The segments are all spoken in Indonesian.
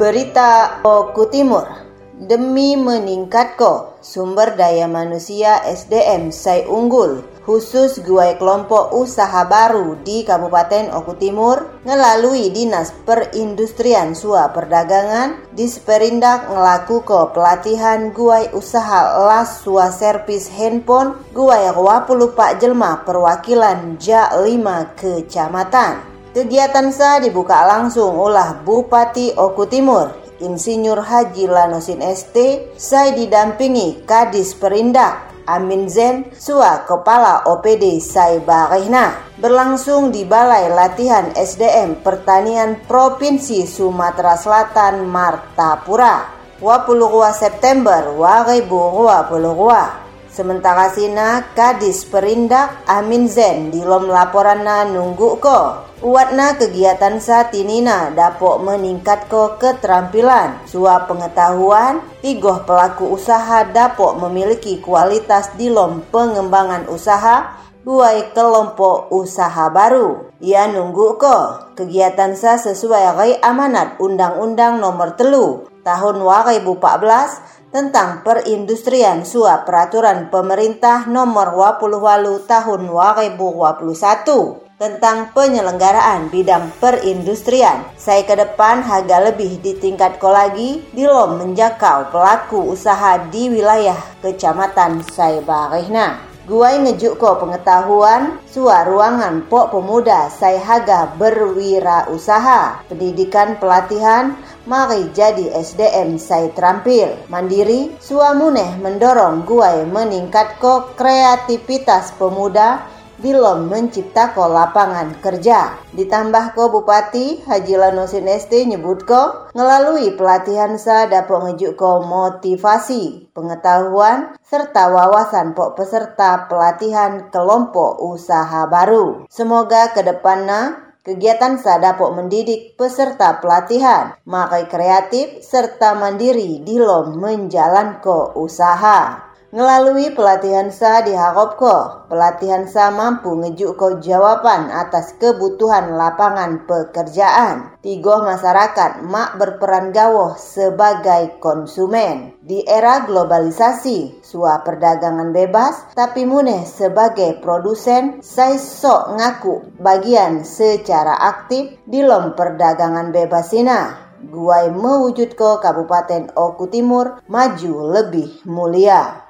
Berita Oku Timur Demi meningkatkan sumber daya manusia SDM Sai Unggul khusus guai kelompok usaha baru di Kabupaten Oku Timur melalui Dinas Perindustrian Sua Perdagangan di Sperindak ngelaku ke pelatihan guai usaha las sua servis handphone guai 20 Pak Jelma perwakilan Ja 5 kecamatan. Kegiatan sa dibuka langsung oleh Bupati Oku Timur, Insinyur Haji Lanosin ST, saya didampingi Kadis Perindak, Amin Zen, Sua Kepala OPD Saiba Rehna. Berlangsung di Balai Latihan SDM Pertanian Provinsi Sumatera Selatan, Martapura. 22 September 2022. Sementara sina Kadis Perindak Amin Zen di lom laporan nunggu ko. Uatna kegiatan saat ini na dapat meningkat ke keterampilan, sua pengetahuan, tigoh pelaku usaha dapat memiliki kualitas di lom pengembangan usaha, buai kelompok usaha baru. Ia nunggu ko. Kegiatan sa sesuai amanat Undang-Undang Nomor Telu tahun 2014 tentang perindustrian sua peraturan pemerintah nomor 28 tahun 2021 tentang penyelenggaraan bidang perindustrian. Saya ke depan harga lebih ditingkatkan lagi di lom menjakau pelaku usaha di wilayah kecamatan Saibarehna. Guai ngejuk ko pengetahuan sua ruangan pok pemuda saya haga berwirausaha. Pendidikan pelatihan mari jadi SDM saya terampil. Mandiri sua muneh mendorong guai meningkat ko kreativitas pemuda belum menciptakan lapangan kerja. Ditambah ko Bupati Haji Lanusin ST nyebut ko melalui pelatihan sa dapat ngejuk ko motivasi, pengetahuan, serta wawasan pok peserta pelatihan kelompok usaha baru. Semoga ke depannya Kegiatan sa dapat mendidik peserta pelatihan, makai kreatif serta mandiri di lom menjalankan usaha. Melalui pelatihan sa diharap ko, pelatihan sa mampu ngejuk ko jawaban atas kebutuhan lapangan pekerjaan. Tigoh masyarakat mak berperan gawoh sebagai konsumen. Di era globalisasi, sua perdagangan bebas, tapi muneh sebagai produsen, saya sok ngaku bagian secara aktif di lom perdagangan bebas ina. Guai mewujud ke Kabupaten Oku Timur maju lebih mulia.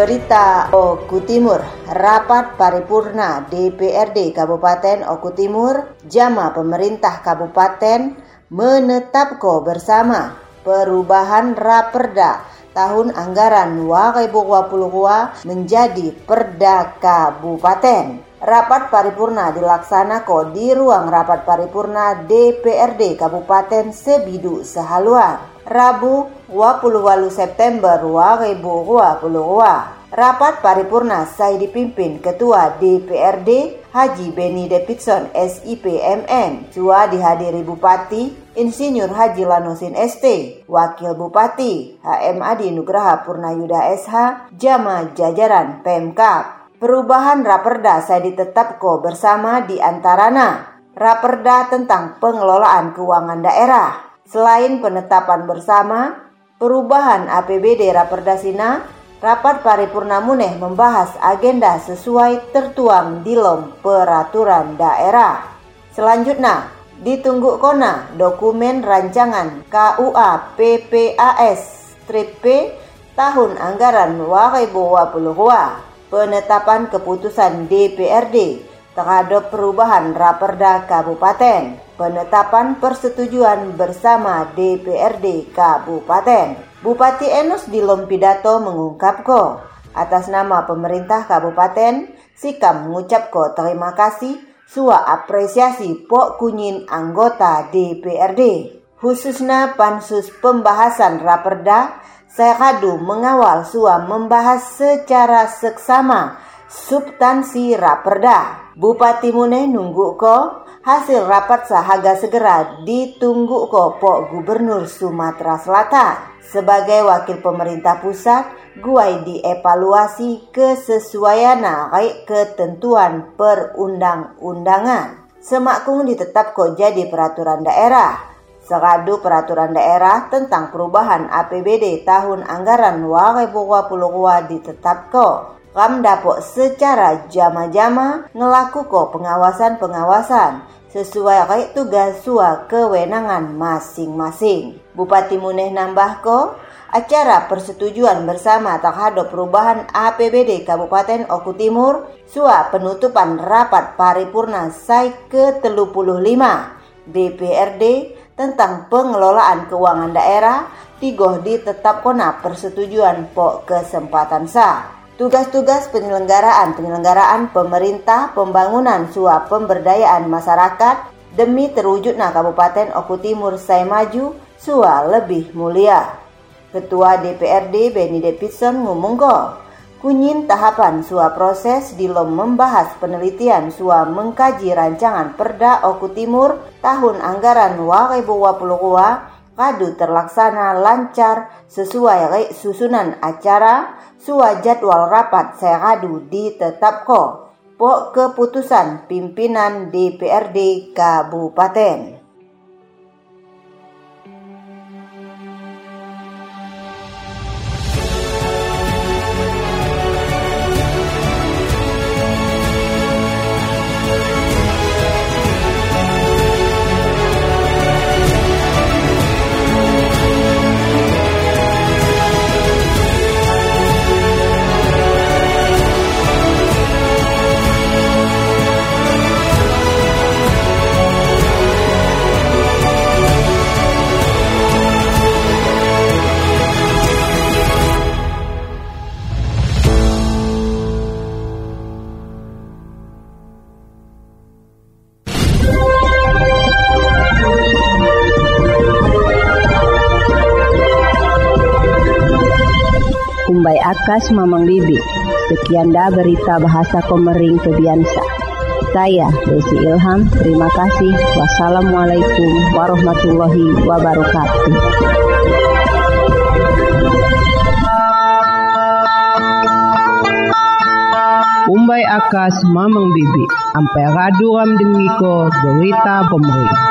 Berita Oku Timur, rapat paripurna DPRD Kabupaten Oku Timur, jama pemerintah kabupaten menetapkan bersama perubahan Raperda tahun anggaran 2022 menjadi Perda Kabupaten. Rapat paripurna dilaksanakan di ruang rapat paripurna DPRD Kabupaten Sebidu Sehaluan. Rabu 28 September 2022. Rapat paripurna saya dipimpin Ketua DPRD Haji Beni Davidson SIPMN. Sua dihadiri Bupati Insinyur Haji Lanosin ST, Wakil Bupati HM Adi Nugraha Purnayuda SH, Jama Jajaran Pemkap. Perubahan Raperda saya ditetapko bersama di antarana Raperda tentang pengelolaan keuangan daerah. Selain penetapan bersama, perubahan APBD Raperda Sina Rapat paripurna muneh membahas agenda sesuai tertuang di lom peraturan daerah. Selanjutnya, ditunggu kona dokumen rancangan KUA PPAS strip P tahun anggaran 2022 penetapan keputusan DPRD terhadap perubahan Raperda Kabupaten, penetapan persetujuan bersama DPRD Kabupaten. Bupati Enus di Lompidato mengungkap ko atas nama pemerintah kabupaten Sikam mengucap ko terima kasih sua apresiasi Pok Kunyin anggota DPRD khususnya pansus pembahasan raperda saya kadu mengawal sua membahas secara seksama substansi raperda Bupati Mune nunggu ko hasil rapat sahaga segera ditunggu ko Pok Gubernur Sumatera Selatan sebagai wakil pemerintah pusat, guai dievaluasi kesesuaian baik ketentuan perundang-undangan. Semakung ditetap kok jadi peraturan daerah. Seradu peraturan daerah tentang perubahan APBD tahun anggaran 2022 ditetap kok. Kam dapok secara jama-jama ngelaku pengawasan-pengawasan sesuai kayak tugas sua kewenangan masing-masing. Bupati Muneh nambah ko, acara persetujuan bersama terhadap perubahan APBD Kabupaten Oku Timur sua penutupan rapat paripurna SAI ke-35 DPRD tentang pengelolaan keuangan daerah tigoh ditetap kona persetujuan po kesempatan sah. Tugas-tugas penyelenggaraan-penyelenggaraan pemerintah pembangunan suap pemberdayaan masyarakat demi terwujudnya Kabupaten Oku Timur Sai Maju sua lebih mulia. Ketua DPRD Benny Davidson ngomong kunyin tahapan sua proses di lom membahas penelitian sua mengkaji rancangan Perda Oku Timur tahun anggaran 2022 kadu terlaksana lancar sesuai susunan acara Sua jadwal rapat seradu ditetapko po keputusan pimpinan DPRD Kabupaten. Akas Mamang Bibi. Sekian dah berita bahasa Komering Kebiansa. Saya Desi Ilham, terima kasih. Wassalamualaikum warahmatullahi wabarakatuh. Umbai Akas Mamang Bibi. Ampai raduram dengiko berita pemerintah.